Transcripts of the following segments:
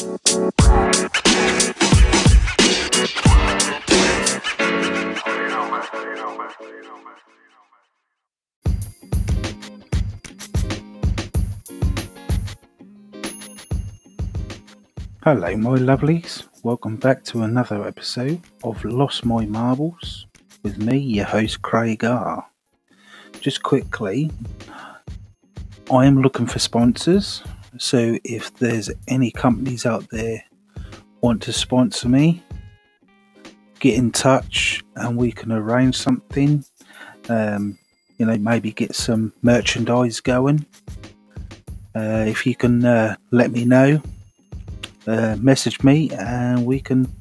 Hello, my lovelies. Welcome back to another episode of Lost My Marbles with me, your host Craig R. Just quickly, I am looking for sponsors. So if there's any companies out there want to sponsor me, get in touch and we can arrange something. Um, you know, maybe get some merchandise going. Uh, if you can uh, let me know, uh, message me and we can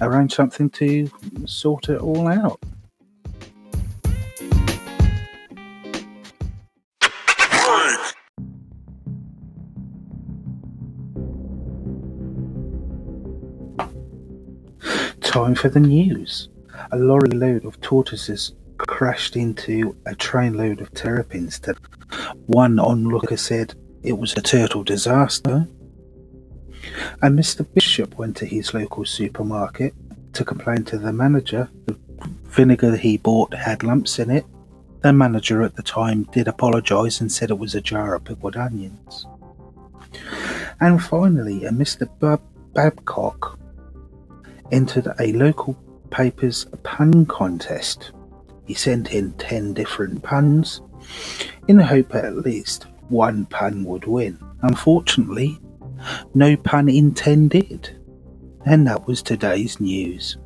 arrange something to sort it all out. Time for the news. A lorry load of tortoises crashed into a trainload of terrapins. That one onlooker said it was a turtle disaster. And Mr. Bishop went to his local supermarket to complain to the manager the vinegar he bought had lumps in it. The manager at the time did apologise and said it was a jar of pickled onions. And finally, a Mr. Bab- Babcock entered a local paper's pun contest. He sent in 10 different puns in the hope that at least one pun would win. Unfortunately, no pun intended. And that was today's news.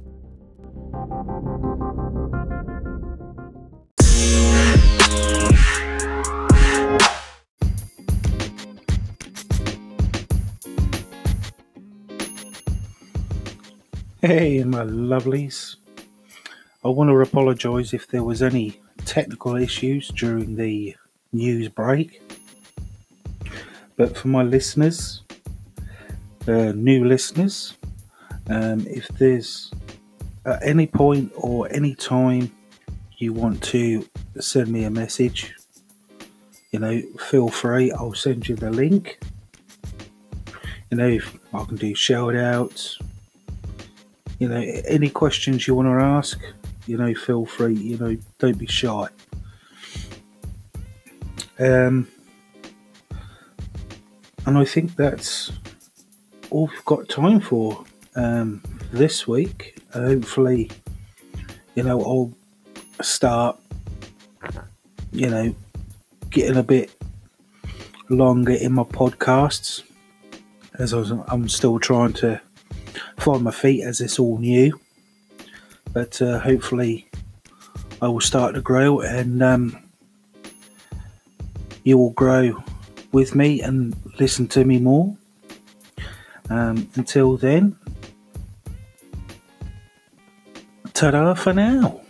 Hey, my lovelies. I want to apologise if there was any technical issues during the news break. But for my listeners, uh, new listeners, um, if there's at any point or any time you want to send me a message, you know, feel free. I'll send you the link. You know, I can do shout outs, you know, any questions you want to ask, you know, feel free. You know, don't be shy. Um, and I think that's all we've got time for um, this week. Uh, hopefully, you know, I'll start, you know, getting a bit longer in my podcasts as I'm still trying to find my feet as it's all new. But uh, hopefully, I will start to grow and um, you will grow with me and listen to me more. Um, until then, ta da for now.